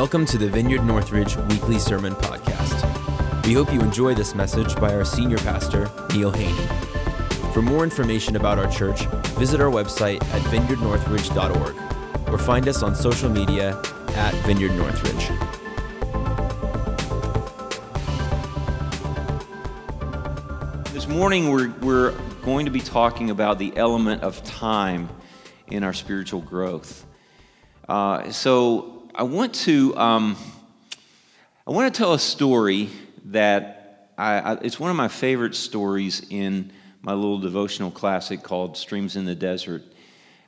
Welcome to the Vineyard Northridge Weekly Sermon Podcast. We hope you enjoy this message by our senior pastor, Neil Haney. For more information about our church, visit our website at vineyardnorthridge.org or find us on social media at Vineyard Northridge. This morning, we're, we're going to be talking about the element of time in our spiritual growth. Uh, so, I want to um, I want to tell a story that I, I, it's one of my favorite stories in my little devotional classic called Streams in the Desert.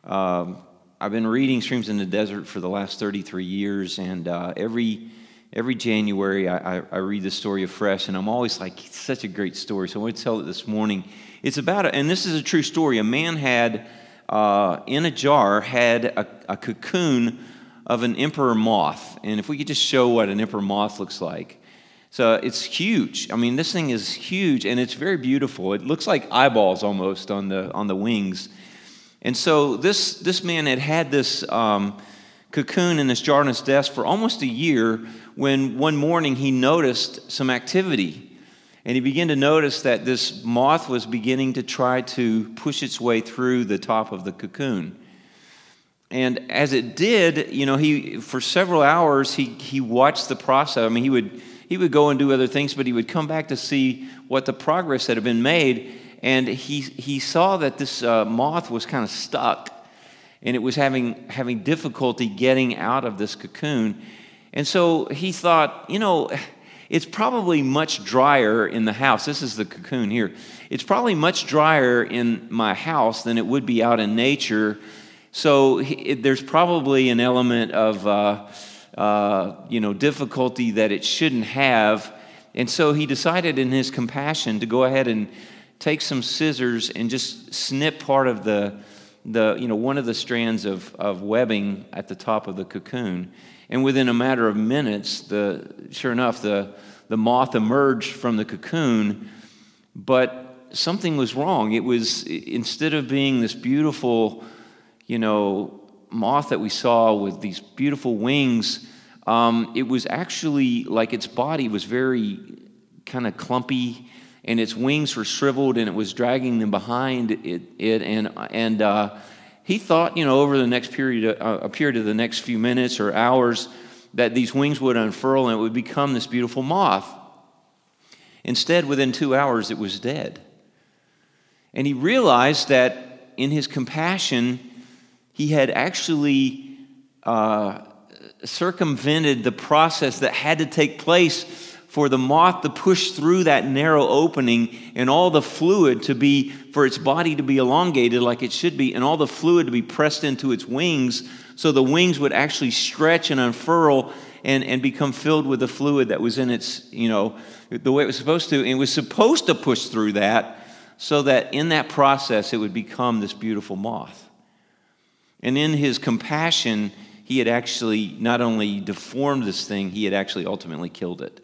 Um, I've been reading Streams in the Desert for the last 33 years, and uh, every every January I, I, I, read the story afresh, and I'm always like, such a great story. So I want to tell it this morning. It's about, a, and this is a true story. A man had uh, in a jar had a, a cocoon of an emperor moth. And if we could just show what an emperor moth looks like. So it's huge. I mean, this thing is huge and it's very beautiful. It looks like eyeballs almost on the, on the wings. And so this, this man had had this um, cocoon in this jar on his desk for almost a year when one morning he noticed some activity. And he began to notice that this moth was beginning to try to push its way through the top of the cocoon. And as it did, you know, he for several hours he he watched the process. I mean, he would he would go and do other things, but he would come back to see what the progress that had been made. And he he saw that this uh, moth was kind of stuck, and it was having having difficulty getting out of this cocoon. And so he thought, you know, it's probably much drier in the house. This is the cocoon here. It's probably much drier in my house than it would be out in nature so he, there's probably an element of, uh, uh, you know, difficulty that it shouldn't have. And so he decided in his compassion to go ahead and take some scissors and just snip part of the, the you know, one of the strands of, of webbing at the top of the cocoon. And within a matter of minutes, the, sure enough, the, the moth emerged from the cocoon, but something was wrong. It was, instead of being this beautiful, you know, moth that we saw with these beautiful wings, um, it was actually like its body was very kind of clumpy and its wings were shriveled and it was dragging them behind it, it and, and uh, he thought, you know, over the next period, uh, a period of the next few minutes or hours, that these wings would unfurl and it would become this beautiful moth. Instead, within two hours, it was dead. And he realized that in his compassion, he had actually uh, circumvented the process that had to take place for the moth to push through that narrow opening and all the fluid to be, for its body to be elongated like it should be, and all the fluid to be pressed into its wings so the wings would actually stretch and unfurl and, and become filled with the fluid that was in its, you know, the way it was supposed to. And it was supposed to push through that so that in that process it would become this beautiful moth. And in his compassion, he had actually not only deformed this thing, he had actually ultimately killed it.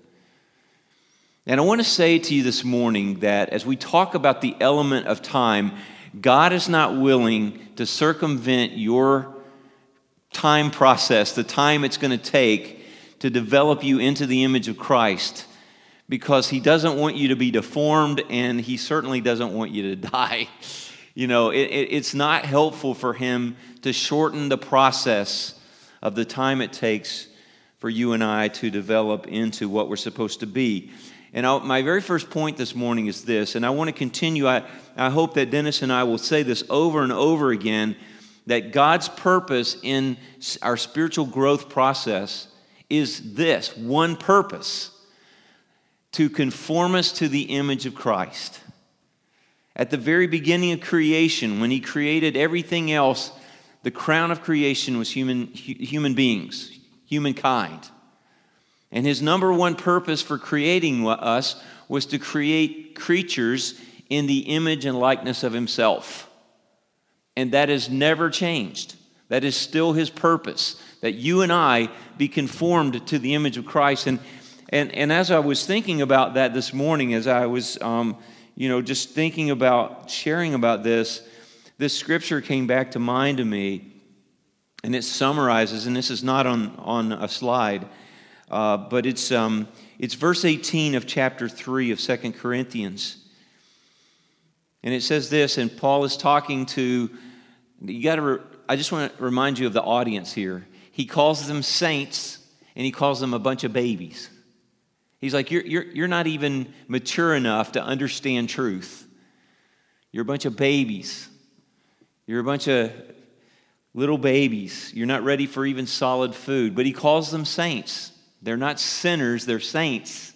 And I want to say to you this morning that as we talk about the element of time, God is not willing to circumvent your time process, the time it's going to take to develop you into the image of Christ, because He doesn't want you to be deformed and He certainly doesn't want you to die. You know, it, it, it's not helpful for him to shorten the process of the time it takes for you and I to develop into what we're supposed to be. And I'll, my very first point this morning is this, and I want to continue. I, I hope that Dennis and I will say this over and over again that God's purpose in our spiritual growth process is this one purpose to conform us to the image of Christ. At the very beginning of creation, when he created everything else, the crown of creation was human, human beings, humankind. And his number one purpose for creating us was to create creatures in the image and likeness of himself. And that has never changed. That is still his purpose, that you and I be conformed to the image of Christ. And, and, and as I was thinking about that this morning, as I was um, you know, just thinking about sharing about this, this scripture came back to mind to me. And it summarizes, and this is not on, on a slide, uh, but it's, um, it's verse 18 of chapter 3 of Second Corinthians. And it says this, and Paul is talking to, you got to, re- I just want to remind you of the audience here. He calls them saints, and he calls them a bunch of babies. He's like, you're, you're, you're not even mature enough to understand truth. You're a bunch of babies. You're a bunch of little babies. You're not ready for even solid food. But he calls them saints. They're not sinners, they're saints.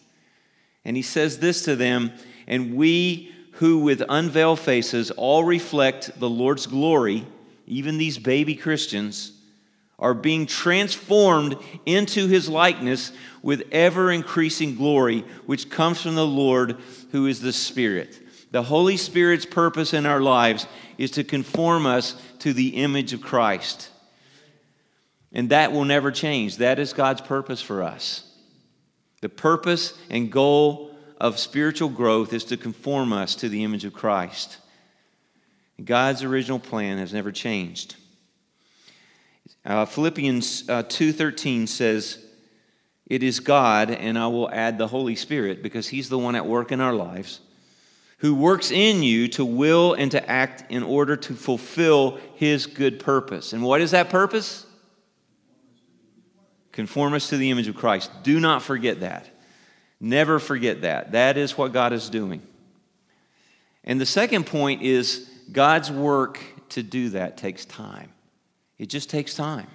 And he says this to them, and we who with unveiled faces all reflect the Lord's glory, even these baby Christians, are being transformed into his likeness with ever increasing glory, which comes from the Lord who is the Spirit. The Holy Spirit's purpose in our lives is to conform us to the image of Christ. And that will never change. That is God's purpose for us. The purpose and goal of spiritual growth is to conform us to the image of Christ. God's original plan has never changed. Uh, Philippians uh, 2:13 says, "It is God, and I will add the Holy Spirit because He's the one at work in our lives, who works in you to will and to act in order to fulfill His good purpose." And what is that purpose? Conform us to the image of Christ. Do not forget that. Never forget that. That is what God is doing. And the second point is God's work to do that takes time. It just takes time.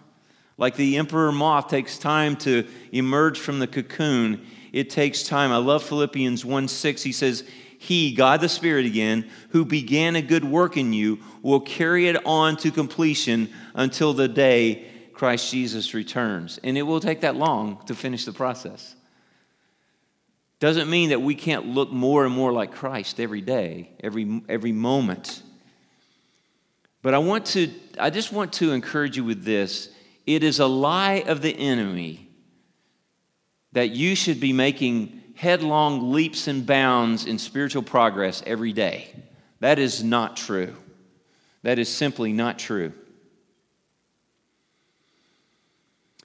Like the emperor moth takes time to emerge from the cocoon, it takes time. I love Philippians 1 6. He says, He, God the Spirit again, who began a good work in you, will carry it on to completion until the day Christ Jesus returns. And it will take that long to finish the process. Doesn't mean that we can't look more and more like Christ every day, every, every moment. But I want to, I just want to encourage you with this. It is a lie of the enemy that you should be making headlong leaps and bounds in spiritual progress every day. That is not true. That is simply not true.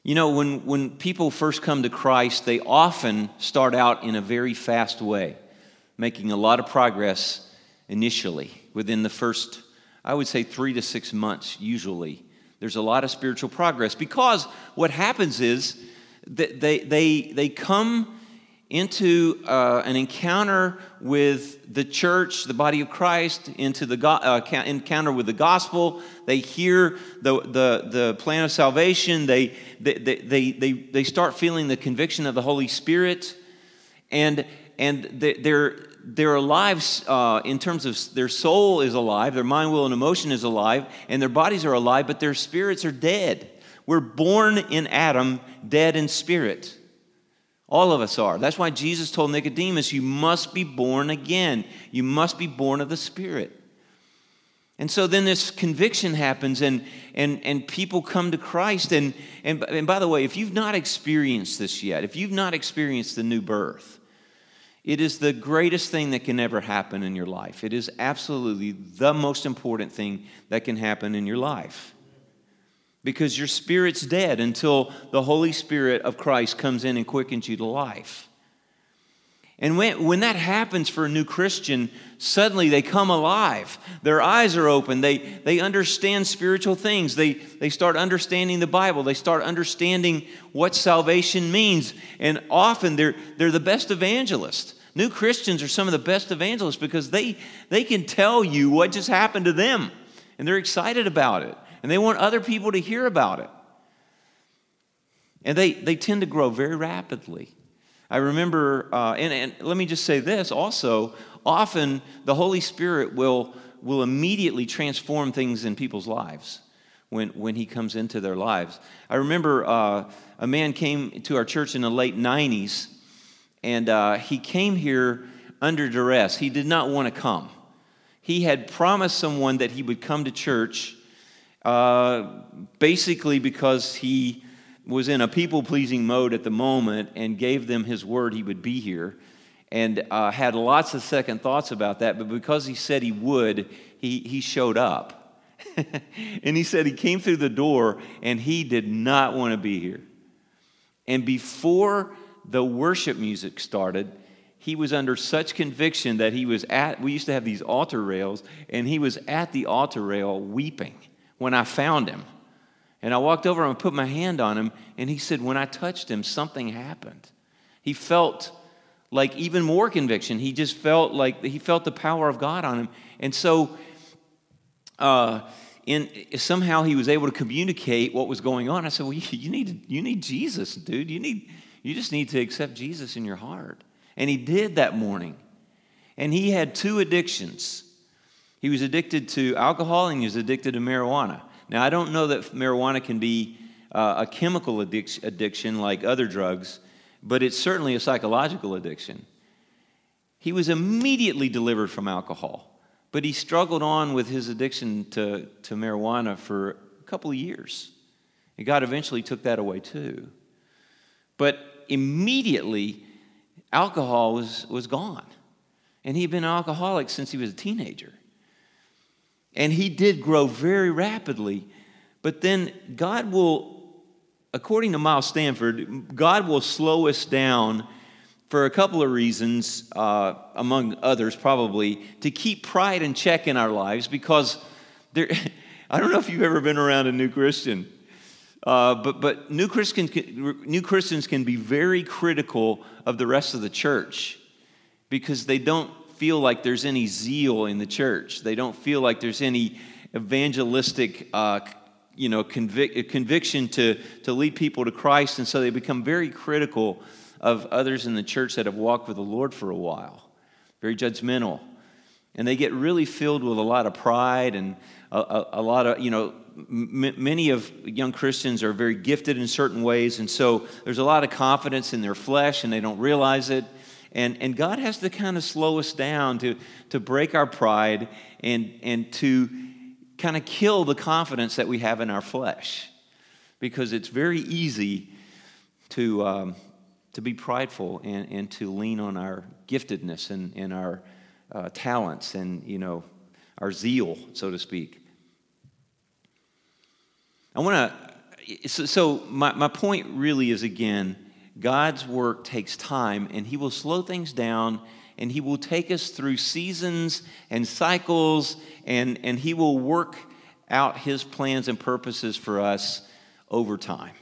You know, when, when people first come to Christ, they often start out in a very fast way, making a lot of progress initially within the first, I would say, three to six months, usually. There's a lot of spiritual progress because what happens is that they, they, they come into uh, an encounter with the church, the body of Christ, into the go- uh, encounter with the gospel. They hear the, the, the plan of salvation. They, they, they, they, they start feeling the conviction of the Holy Spirit. And, and their, their lives, uh, in terms of their soul is alive, their mind, will, and emotion is alive, and their bodies are alive, but their spirits are dead. We're born in Adam, dead in spirit. All of us are. That's why Jesus told Nicodemus, You must be born again. You must be born of the Spirit. And so then this conviction happens, and, and, and people come to Christ. And, and, and by the way, if you've not experienced this yet, if you've not experienced the new birth, it is the greatest thing that can ever happen in your life. It is absolutely the most important thing that can happen in your life because your spirit's dead until the Holy Spirit of Christ comes in and quickens you to life. And when, when that happens for a new Christian, suddenly they come alive. Their eyes are open. They, they understand spiritual things. They, they start understanding the Bible. They start understanding what salvation means. And often they're, they're the best evangelists. New Christians are some of the best evangelists because they, they can tell you what just happened to them. And they're excited about it and they want other people to hear about it. And they, they tend to grow very rapidly. I remember, uh, and, and let me just say this also often the Holy Spirit will, will immediately transform things in people's lives when, when He comes into their lives. I remember uh, a man came to our church in the late 90s, and uh, he came here under duress. He did not want to come. He had promised someone that he would come to church uh, basically because he was in a people pleasing mode at the moment and gave them his word he would be here and uh, had lots of second thoughts about that. But because he said he would, he, he showed up. and he said he came through the door and he did not want to be here. And before the worship music started, he was under such conviction that he was at, we used to have these altar rails, and he was at the altar rail weeping when I found him. And I walked over and put my hand on him, and he said, When I touched him, something happened. He felt like even more conviction. He just felt like he felt the power of God on him. And so, uh, in, somehow he was able to communicate what was going on. I said, Well, you, you, need, you need Jesus, dude. You, need, you just need to accept Jesus in your heart. And he did that morning. And he had two addictions. He was addicted to alcohol and he was addicted to marijuana. Now, I don't know that marijuana can be uh, a chemical addic- addiction like other drugs, but it's certainly a psychological addiction. He was immediately delivered from alcohol, but he struggled on with his addiction to, to marijuana for a couple of years. And God eventually took that away too. But immediately, alcohol was, was gone. And he'd been an alcoholic since he was a teenager. And he did grow very rapidly. But then God will, according to Miles Stanford, God will slow us down for a couple of reasons, uh, among others, probably, to keep pride in check in our lives because there, I don't know if you've ever been around a new Christian. Uh, but but new, Christians new Christians can be very critical of the rest of the church because they don't feel like there's any zeal in the church. They don't feel like there's any evangelistic uh, you know, convic- conviction to, to lead people to Christ. And so they become very critical of others in the church that have walked with the Lord for a while, very judgmental. And they get really filled with a lot of pride and a, a, a lot of, you know, m- many of young Christians are very gifted in certain ways, and so there's a lot of confidence in their flesh, and they don't realize it. And, and God has to kind of slow us down to, to break our pride and, and to kind of kill the confidence that we have in our flesh. Because it's very easy to, um, to be prideful and, and to lean on our giftedness and, and our uh, talents and, you know, our zeal, so to speak. I want to, so, so my, my point really is again, God's work takes time and He will slow things down and He will take us through seasons and cycles and, and He will work out His plans and purposes for us over time.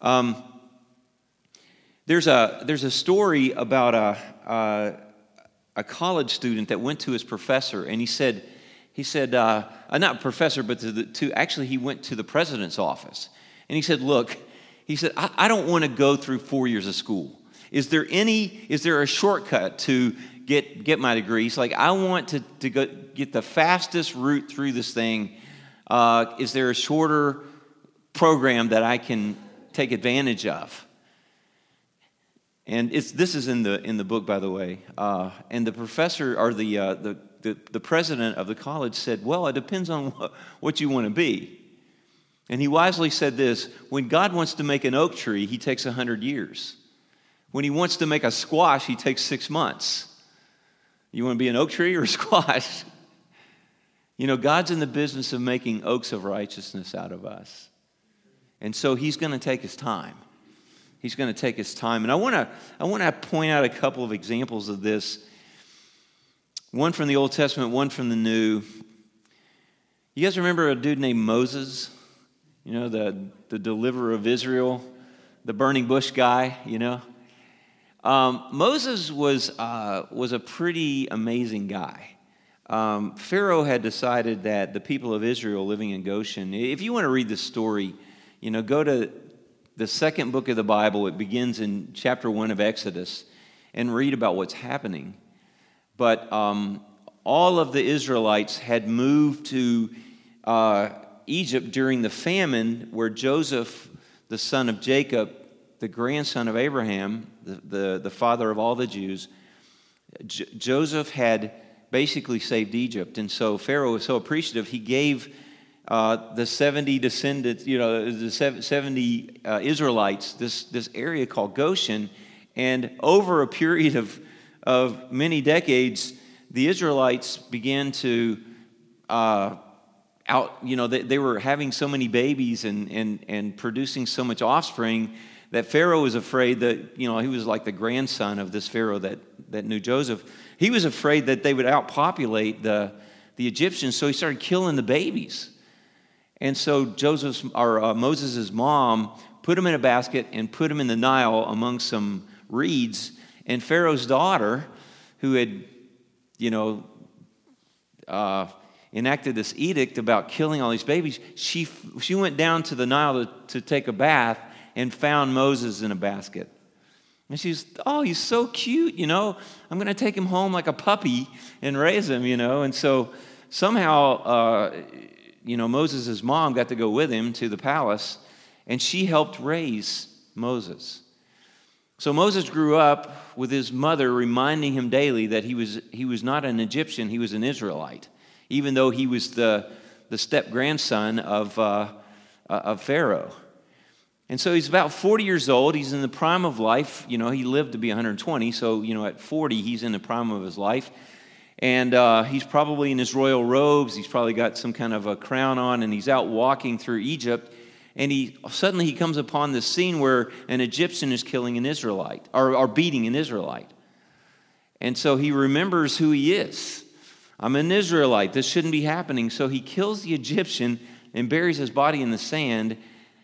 Um, there's, a, there's a story about a, a, a college student that went to his professor and he said, he said, uh, uh, not professor, but to, the, to actually, he went to the president's office. And he said, Look, he said, I, I don't want to go through four years of school. Is there any, is there a shortcut to get, get my degrees? Like, I want to, to go, get the fastest route through this thing. Uh, is there a shorter program that I can take advantage of? And it's, this is in the, in the book, by the way. Uh, and the professor, or the, uh, the the, the president of the college said, Well, it depends on what you want to be. And he wisely said this when God wants to make an oak tree, he takes 100 years. When he wants to make a squash, he takes six months. You want to be an oak tree or a squash? You know, God's in the business of making oaks of righteousness out of us. And so he's going to take his time. He's going to take his time. And I want to I want to point out a couple of examples of this one from the Old Testament, one from the New. You guys remember a dude named Moses? You know, the, the deliverer of Israel, the burning bush guy, you know? Um, Moses was, uh, was a pretty amazing guy. Um, Pharaoh had decided that the people of Israel living in Goshen, if you want to read the story, you know, go to the second book of the Bible. It begins in chapter one of Exodus and read about what's happening. But um, all of the Israelites had moved to uh, Egypt during the famine, where Joseph, the son of Jacob, the grandson of Abraham, the, the, the father of all the Jews, J- Joseph had basically saved Egypt. And so Pharaoh was so appreciative, he gave uh, the 70 descendants, you know, the 70 uh, Israelites this, this area called Goshen. And over a period of of many decades, the Israelites began to uh, out, you know, they, they were having so many babies and, and, and producing so much offspring that Pharaoh was afraid that, you know, he was like the grandson of this Pharaoh that, that knew Joseph. He was afraid that they would outpopulate the, the Egyptians, so he started killing the babies. And so Joseph's, or uh, Moses' mom put him in a basket and put him in the Nile among some reeds. And Pharaoh's daughter, who had, you know, uh, enacted this edict about killing all these babies, she, she went down to the Nile to, to take a bath and found Moses in a basket. And she's, oh, he's so cute, you know. I'm going to take him home like a puppy and raise him, you know. And so somehow, uh, you know, Moses' mom got to go with him to the palace, and she helped raise Moses. So Moses grew up with his mother reminding him daily that he was, he was not an Egyptian, he was an Israelite even though he was the, the step grandson of, uh, uh, of Pharaoh. And so he's about 40 years old. He's in the prime of life. You know, he lived to be 120. So, you know, at 40, he's in the prime of his life. And uh, he's probably in his royal robes. He's probably got some kind of a crown on, and he's out walking through Egypt. And he suddenly he comes upon this scene where an Egyptian is killing an Israelite or, or beating an Israelite. And so he remembers who he is. I'm an Israelite. This shouldn't be happening. So he kills the Egyptian and buries his body in the sand,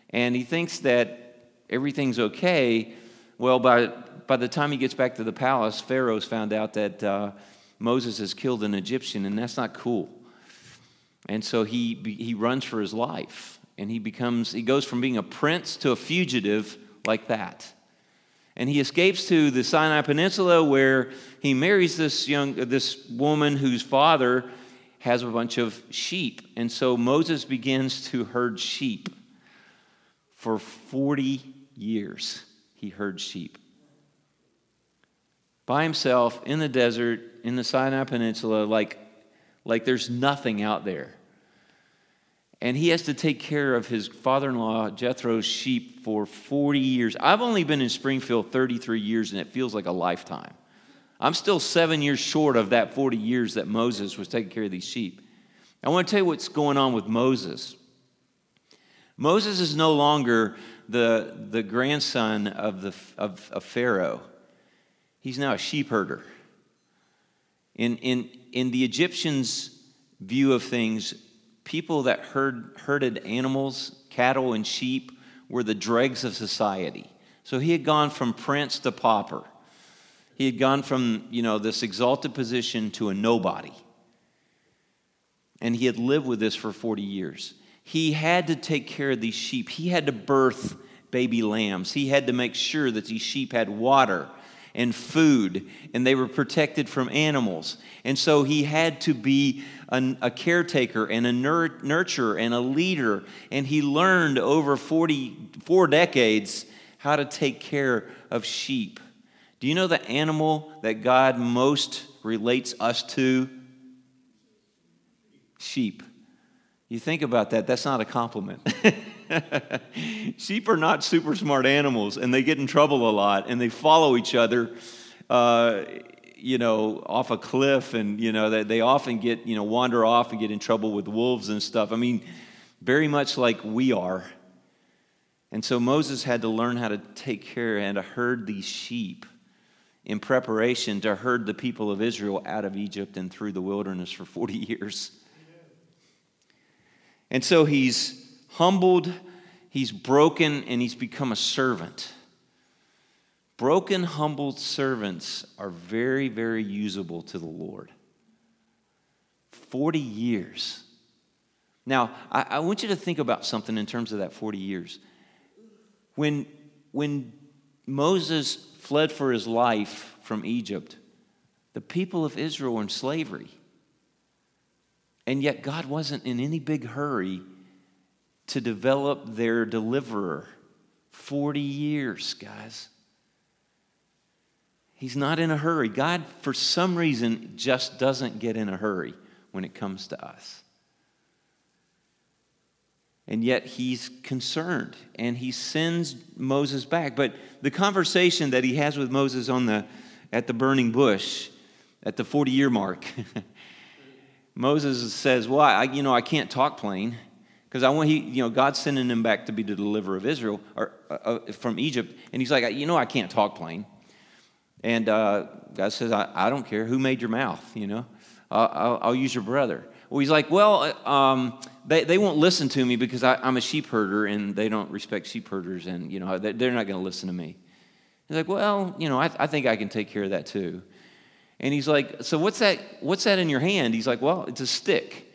and he thinks that everything's okay. Well, by, by the time he gets back to the palace, Pharaoh's found out that uh, Moses has killed an Egyptian, and that's not cool. And so he, he runs for his life, and he becomes, he goes from being a prince to a fugitive like that. And he escapes to the Sinai Peninsula where he marries this young this woman whose father has a bunch of sheep. And so Moses begins to herd sheep. For 40 years, he herds sheep. By himself in the desert, in the Sinai Peninsula, like, like there's nothing out there and he has to take care of his father in law, Jethro's sheep, for 40 years. I've only been in Springfield 33 years, and it feels like a lifetime. I'm still seven years short of that 40 years that Moses was taking care of these sheep. I want to tell you what's going on with Moses. Moses is no longer the, the grandson of, the, of, of Pharaoh, he's now a sheep herder. In, in, in the Egyptians' view of things, people that herd, herded animals, cattle, and sheep were the dregs of society. So he had gone from prince to pauper. He had gone from, you know, this exalted position to a nobody. And he had lived with this for 40 years. He had to take care of these sheep. He had to birth baby lambs. He had to make sure that these sheep had water and food, and they were protected from animals. And so he had to be a, a caretaker and a nur- nurturer and a leader. And he learned over 44 decades how to take care of sheep. Do you know the animal that God most relates us to? Sheep. You think about that, that's not a compliment. Sheep are not super smart animals, and they get in trouble a lot, and they follow each other. Uh, you know, off a cliff, and you know, they, they often get, you know, wander off and get in trouble with wolves and stuff. I mean, very much like we are. And so Moses had to learn how to take care and to herd these sheep in preparation to herd the people of Israel out of Egypt and through the wilderness for 40 years. And so he's humbled, he's broken, and he's become a servant. Broken, humbled servants are very, very usable to the Lord. 40 years. Now, I, I, want you to think about something in terms of that 40 years. When, when Moses fled for his life from Egypt, the people of Israel were in slavery. And yet, God wasn't in any big hurry to develop their deliverer. 40 years, guys. He's not in a hurry. God, for some reason, just doesn't get in a hurry when it comes to us. And yet he's concerned and he sends Moses back. But the conversation that he has with Moses on the, at the burning bush at the 40 year mark Moses says, Well, I, you know, I can't talk plain because I want he, you know, God's sending him back to be the deliverer of Israel or uh, uh, from Egypt, and he's like, you know, I can't talk plain. And uh, God says, I, I, don't care who made your mouth, you know, I'll, I'll use your brother. Well, he's like, well, uh, um, they, they won't listen to me because I, am a sheep herder and they don't respect sheep herders, and you know, they're not going to listen to me. He's like, well, you know, I, I think I can take care of that too. And he's like, so what's that? What's that in your hand? He's like, well, it's a stick.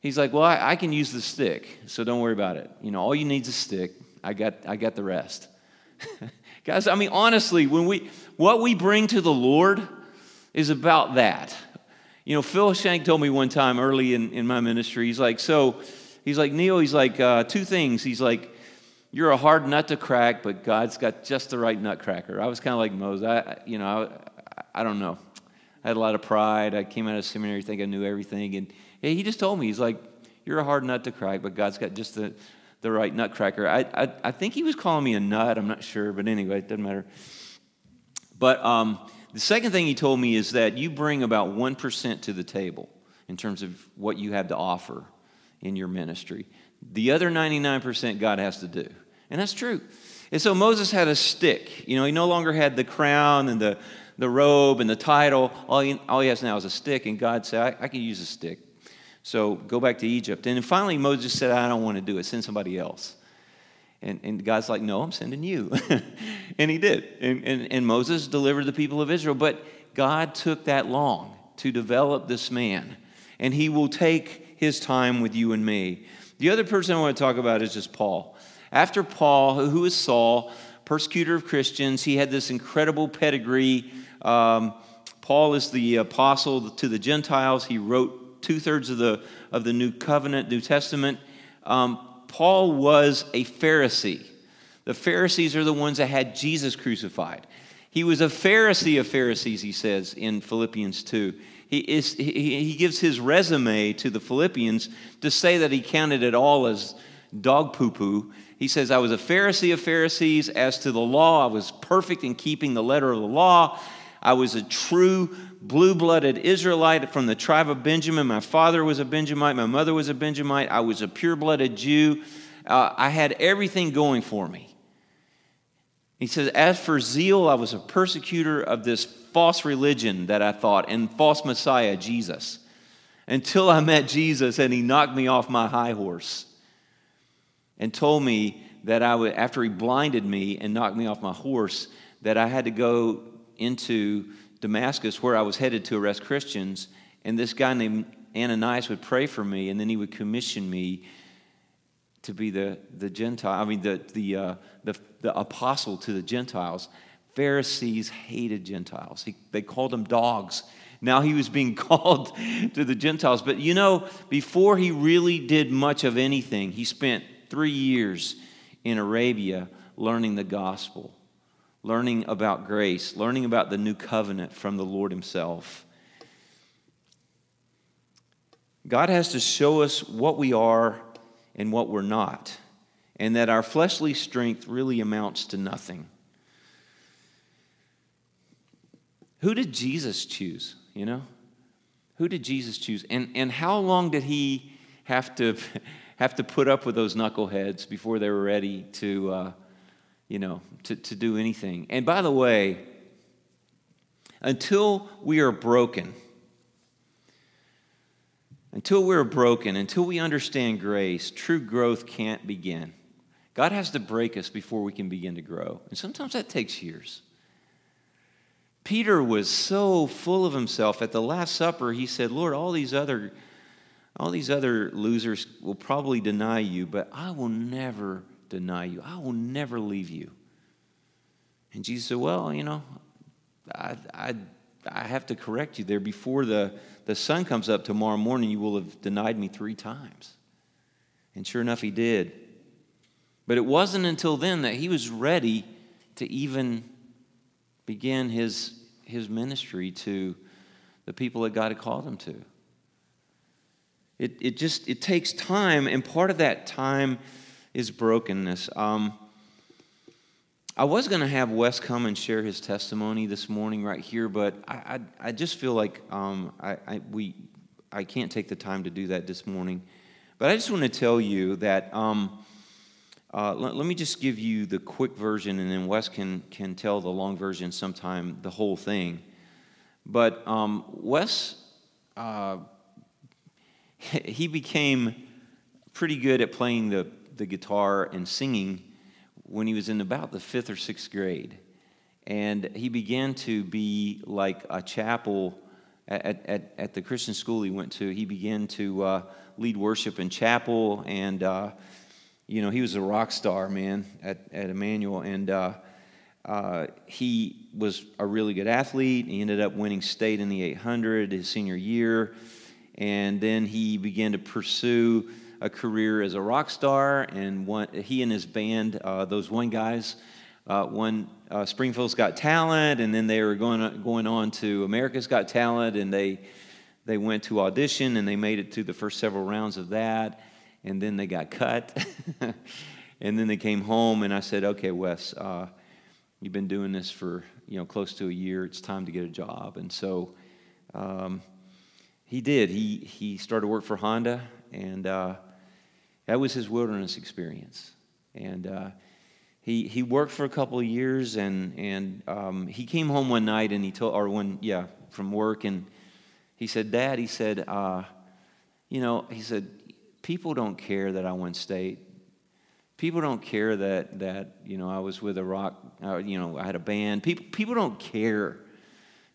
He's like, well, I, I can use the stick, so don't worry about it. You know, all you need is a stick. I got, I got the rest. Guys, I mean, honestly, when we, what we bring to the Lord is about that. You know, Phil Shank told me one time early in, in my ministry, he's like, so, he's like, Neil, he's like, uh, two things. He's like, you're a hard nut to crack, but God's got just the right nutcracker. I was kind of like Moses. I, you know, I, I don't know. I had a lot of pride. I came out of seminary thinking I knew everything. And he just told me, he's like, you're a hard nut to crack, but God's got just the, the right nutcracker. I, I, I think he was calling me a nut. I'm not sure, but anyway, it doesn't matter. But um, the second thing he told me is that you bring about 1% to the table in terms of what you have to offer in your ministry. The other 99% God has to do. And that's true. And so Moses had a stick. You know, he no longer had the crown and the, the robe and the title. All he, all he has now is a stick. And God said, I, I can use a stick. So go back to Egypt. And then finally, Moses said, I don't want to do it. Send somebody else. And, and God's like, No, I'm sending you. and he did. And, and, and Moses delivered the people of Israel. But God took that long to develop this man. And he will take his time with you and me. The other person I want to talk about is just Paul. After Paul, who is Saul, persecutor of Christians, he had this incredible pedigree. Um, Paul is the apostle to the Gentiles. He wrote two thirds of the, of the New Covenant, New Testament. Um, Paul was a Pharisee. The Pharisees are the ones that had Jesus crucified. He was a Pharisee of Pharisees, he says in Philippians 2 he, is, he, he gives his resume to the Philippians to say that he counted it all as dog poo poo. He says, I was a Pharisee of Pharisees. As to the law, I was perfect in keeping the letter of the law. I was a true blue blooded Israelite from the tribe of Benjamin. My father was a Benjamite. My mother was a Benjamite. I was a pure blooded Jew. Uh, I had everything going for me. He says, As for zeal, I was a persecutor of this false religion that I thought and false Messiah, Jesus, until I met Jesus and he knocked me off my high horse and told me that I would, after he blinded me and knocked me off my horse, that I had to go into Damascus where I was headed to arrest Christians. And this guy named Ananias would pray for me, and then he would commission me to be the, the Gentile, I mean, the, the, uh, the, the apostle to the Gentiles. Pharisees hated Gentiles. He, they called them dogs. Now he was being called to the Gentiles. But you know, before he really did much of anything, he spent three years in Arabia learning the gospel, learning about grace, learning about the new covenant from the Lord himself. God has to show us what we are and what we're not, and that our fleshly strength really amounts to nothing. Who did Jesus choose? You know? Who did Jesus choose? And, and how long did he have to, have to put up with those knuckleheads before they were ready to, uh, you know, to, to do anything? And by the way, until we are broken, until we're broken, until we understand grace, true growth can't begin. God has to break us before we can begin to grow. And sometimes that takes years. Peter was so full of himself at the Last Supper, he said, Lord, all these other, all these other losers will probably deny you, but I will never deny you. I will never leave you. And Jesus said, Well, you know, I, I, I have to correct you there. Before the, the sun comes up tomorrow morning, you will have denied me three times. And sure enough, he did. But it wasn't until then that he was ready to even begin his his ministry to the people that God had called him to. It, it just it takes time, and part of that time is brokenness. Um, I was going to have Wes come and share his testimony this morning right here, but I, I, I just feel like um, I, I, we I can't take the time to do that this morning. But I just want to tell you that. Um, uh, let, let, me just give you the quick version, and then Wes can, can tell the long version sometime, the whole thing. But um, Wes, uh, he became pretty good at playing the, the guitar and singing when he was in about the fifth or sixth grade. And he began to be like a chapel at, at, at the Christian school he went to. He began to uh, lead worship in chapel and uh, you know, he was a rock star, man, at, at Emmanuel. And uh, uh, he was a really good athlete. He ended up winning state in the 800 his senior year. And then he began to pursue a career as a rock star. And one, he and his band, uh, those one guys, uh, won uh, Springfield's Got Talent. And then they were going, going on to America's Got Talent. And they, they went to audition and they made it to the first several rounds of that and then they got cut. and then they came home, and I said, okay, Wes, uh, you've been doing this for you know close to a year. It's time to get a job. And so um, he did. He he started work for Honda, and uh, that was his wilderness experience. And uh, he he worked for a couple of years, and and um, he came home one night, and he told, or one yeah, from work, and he said, Dad, he said, uh, you know, he said people don't care that I won state. People don't care that that you know I was with a rock. Uh, you know I had a band. People people don't care.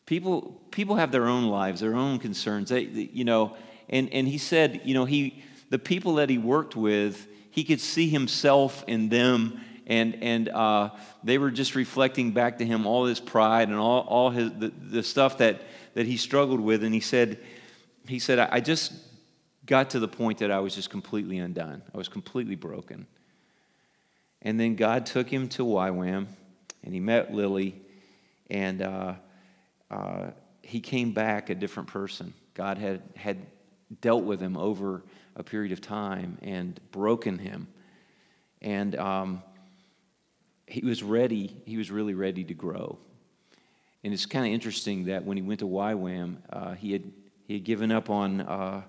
People people have their own lives, their own concerns. They, they you know, and and he said you know he the people that he worked with he could see himself in them and and uh, they were just reflecting back to him all his pride and all all his the, the stuff that that he struggled with and he said he said I, just got to the point that I was just completely undone. I was completely broken. And then God took him to YWAM, and he met Lily, and uh, uh, he came back a different person. God had, had dealt with him over a period of time and broken him. And um, he was ready, he was really ready to grow. And it's kind of interesting that when he went to YWAM, uh, he, had, he had given up on uh,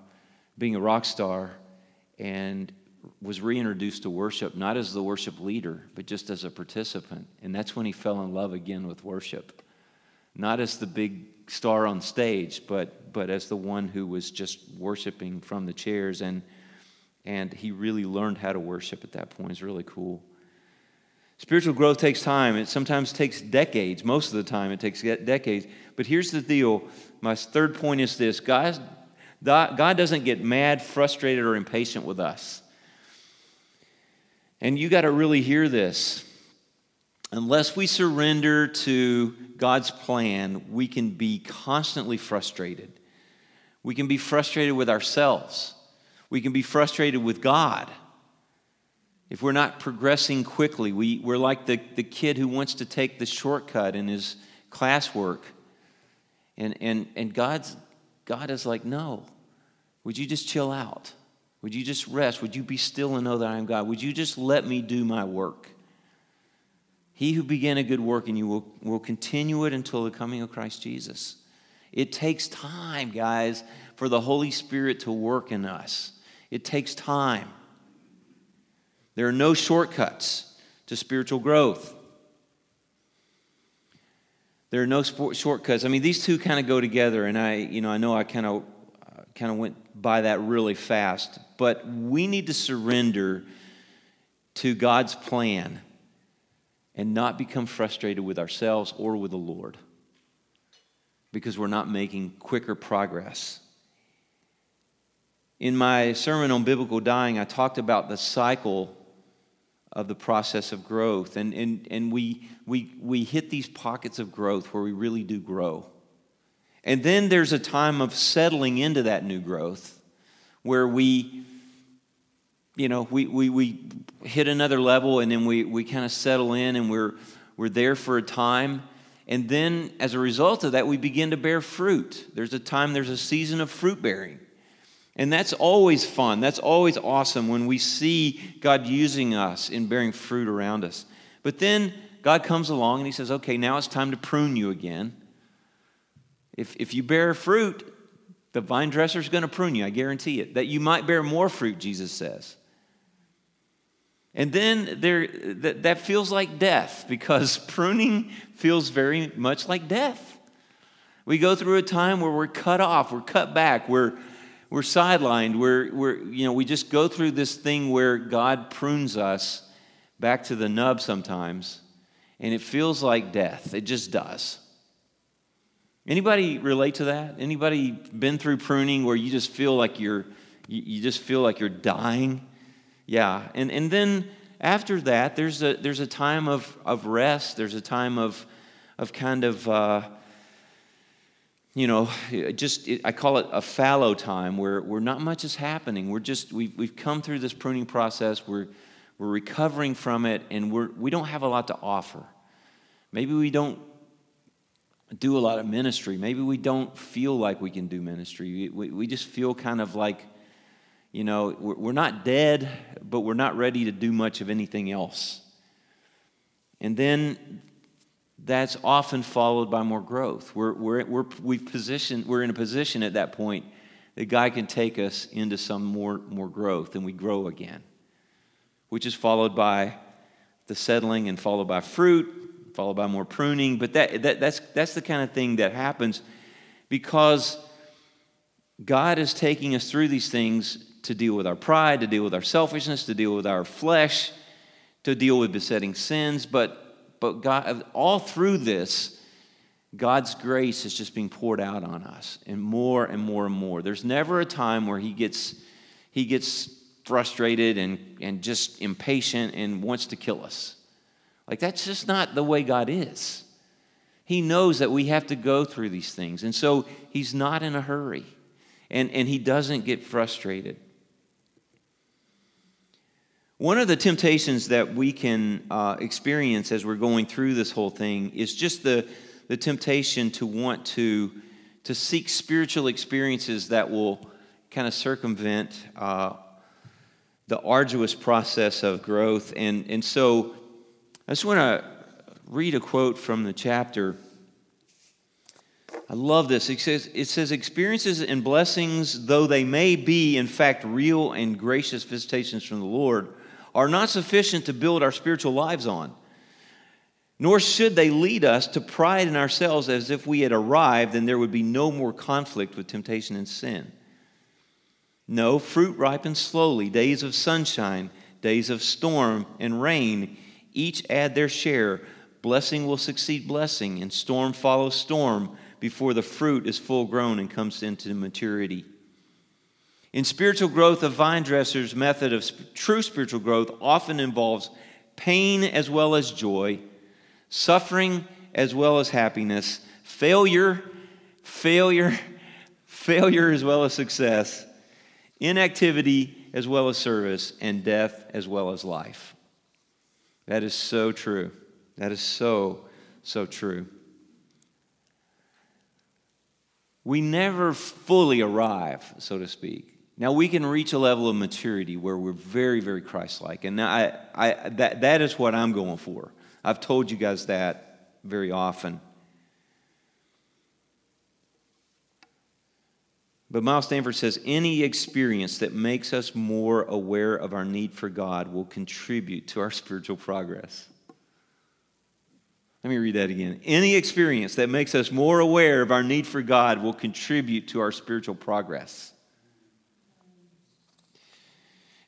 being a rock star and was reintroduced to worship, not as the worship leader, but just as a participant. And that's when he fell in love again with worship. Not as the big star on stage, but, but as the one who was just worshiping from the chairs. And, and he really learned how to worship at that point. It's really cool. Spiritual growth takes time. It sometimes takes decades. Most of the time, it takes decades. But here's the deal. My third point is this God, God doesn't get mad, frustrated, or impatient with us. And you got to really hear this. Unless we surrender to God's plan, we can be constantly frustrated. We can be frustrated with ourselves. We can be frustrated with God. If we're not progressing quickly, we, we're like the, the kid who wants to take the shortcut in his classwork. And, and, and God's, God is like, no. Would you just chill out? Would you just rest? Would you be still and know that I am God? Would you just let me do my work? He who began a good work in you will, will continue it until the coming of Christ Jesus. It takes time, guys, for the Holy Spirit to work in us. It takes time. There are no shortcuts to spiritual growth. There are no shortcuts. I mean, these two kind of go together, and I, you know, I know I kind of, uh, kind of went by that really fast. But we need to surrender to God's plan and not become frustrated with ourselves or with the Lord because we're not making quicker progress. In my sermon on biblical dying, I talked about the cycle of the process of growth. And, and, and we, we, we hit these pockets of growth where we really do grow. And then there's a time of settling into that new growth where we, you know, we, we, we hit another level and then we, we kind of settle in and we're, we're there for a time. And then as a result of that, we begin to bear fruit. There's a time, there's a season of fruit bearing. And that's always fun. That's always awesome when we see God using us in bearing fruit around us. But then God comes along and He says, okay, now it's time to prune you again. If, if you bear fruit, The vine dresser is going to prune you, I guarantee it, that you might bear more fruit, Jesus says. And then there, that, that feels like death because pruning feels very much like death. We go through a time where we're cut off, we're cut back, we're, we're sidelined, we're, we're, you know, we just go through this thing where God prunes us back to the nub sometimes, and it feels like death. It just does. Anybody relate to that? Anybody been through pruning where you just feel like you're, you just feel like you're dying? Yeah. And, and then after that, there's a, there's a time of, of rest. There's a time of, of kind of, uh, you know, just, I call it a fallow time where, where not much is happening. We're just, we've, we've come through this pruning process. We're, we're recovering from it, and we're, we don't have a lot to offer. Maybe we don't do a lot of ministry. Maybe we don't feel like we can do ministry. We, we just feel kind of like you know, we're not dead, but we're not ready to do much of anything else. And then that's often followed by more growth. We're, we're, we're, we've positioned, we're in a position at that point that God can take us into some more, more growth and we grow again, which is followed by the settling and followed by fruit, followed by more pruning. But that, that, that's, that's the kind of thing that happens because God is taking us through these things to deal with our pride, to deal with our selfishness, to deal with our flesh, to deal with besetting sins. But, but God, all through this, God's grace is just being poured out on us and more and more and more. There's never a time where He gets, he gets frustrated and, and just impatient and wants to kill us. Like, that's just not the way God is. He knows that we have to go through these things. And so He's not in a hurry. And, and He doesn't get frustrated. One of the temptations that we can uh, experience as we're going through this whole thing is just the, the temptation to want to, to seek spiritual experiences that will kind of circumvent uh, the arduous process of growth. And, and so I just want to read a quote from the chapter. I love this. It says, it says, Experiences and blessings, though they may be, in fact, real and gracious visitations from the Lord, are not sufficient to build our spiritual lives on. Nor should they lead us to pride in ourselves as if we had arrived and there would be no more conflict with temptation and sin. No, fruit ripens slowly, days of sunshine, days of storm and rain, each add their share. Blessing will succeed blessing, and storm follows storm before the fruit is full grown and comes into maturity. In spiritual growth, a vine dresser's method of true spiritual growth often involves pain as well as joy, suffering as well as happiness, failure, failure, failure as well as success, inactivity as well as service, and death as well as life. That is so true. That is so, so true. We never fully arrive, so to speak. Now we can reach a level of maturity where we're very, very Christ-like, and I, I, that, that is what I'm going for. I've told you guys that very often. But Miles Stanford says any experience that makes us more aware of our need for God will contribute to our spiritual progress. Let me read that again. Any experience that makes us more aware of our need for God will contribute to our spiritual progress.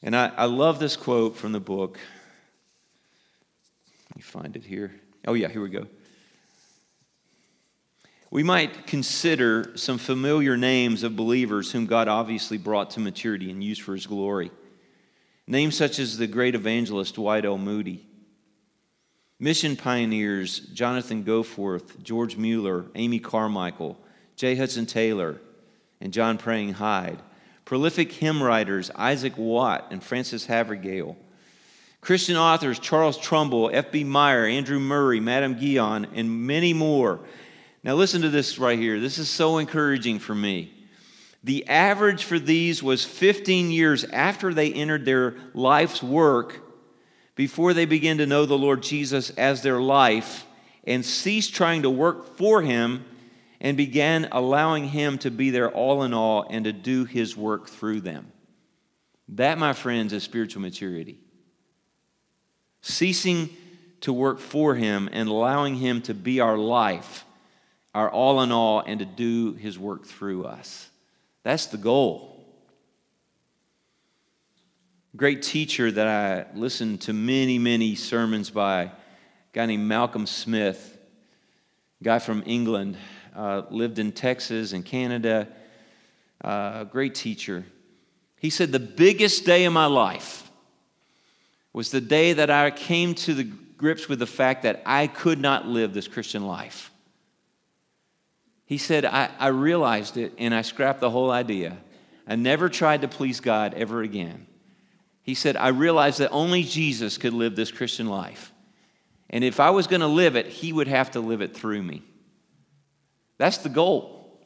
And I, I love this quote from the book. Let me find it here. Oh, yeah, here we go. We might consider some familiar names of believers whom God obviously brought to maturity and used for his glory. Names such as the great evangelist Dwight. Moody, mission pioneers Jonathan Goforth, George Mueller, Amy Carmichael, J. Hudson Taylor, and John Praying Hyde, prolific hymn writers Isaac Watt and Frances Havergal, Christian authors Charles Trumbull, F.B. Meyer, Andrew Murray, Madame Guyon, and many more. Now, listen to this right here. This is so encouraging for me. The average for these was 15 years after they entered their life's work before they began to know the Lord Jesus as their life and ceased trying to work for Him and began allowing Him to be their all in all and to do His work through them. That, my friends, is spiritual maturity. Ceasing to work for Him and allowing Him to be our life, our all in all, and to do His work through us. That's the goal. Great teacher that I listened to many, many sermons by, a guy named Malcolm Smith, guy from England, uh, lived in Texas and Canada, uh, great teacher. He said, The biggest day of my life was the day that I came to the grips with the fact that I could not live this Christian life. He said, I, I realized it and I scrapped the whole idea. I never tried to please God ever again. He said, I realized that only Jesus could live this Christian life. And if I was going to live it, he would have to live it through me. That's the goal.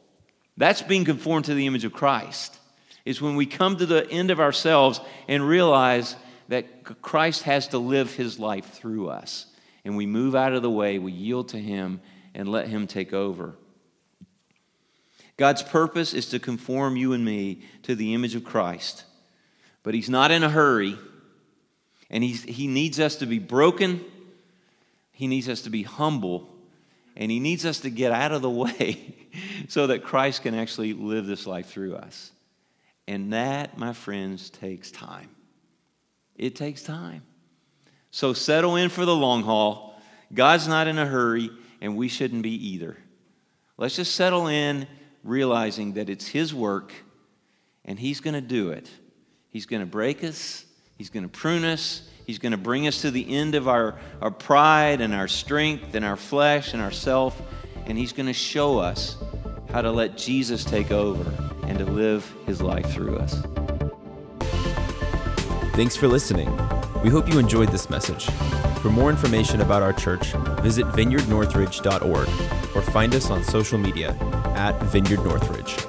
That's being conformed to the image of Christ. Is when we come to the end of ourselves and realize that Christ has to live his life through us. And we move out of the way, we yield to him, and let him take over. God's purpose is to conform you and me to the image of Christ. But he's not in a hurry, and he's, he needs us to be broken, he needs us to be humble, and he needs us to get out of the way so that Christ can actually live this life through us. And that, my friends, takes time. It takes time. So settle in for the long haul. God's not in a hurry, and we shouldn't be either. Let's just settle in, realizing that it's His work, and He's going to do it. He's going to break us, He's going to prune us, He's going to bring us to the end of our, our pride and our strength and our flesh and our self, and He's going to show us how to let Jesus take over and to live His life through us. Thanks for listening. We hope you enjoyed this message. For more information about our church, visit vineyardnorthridge.org or find us on social media at Vineyard Northridge.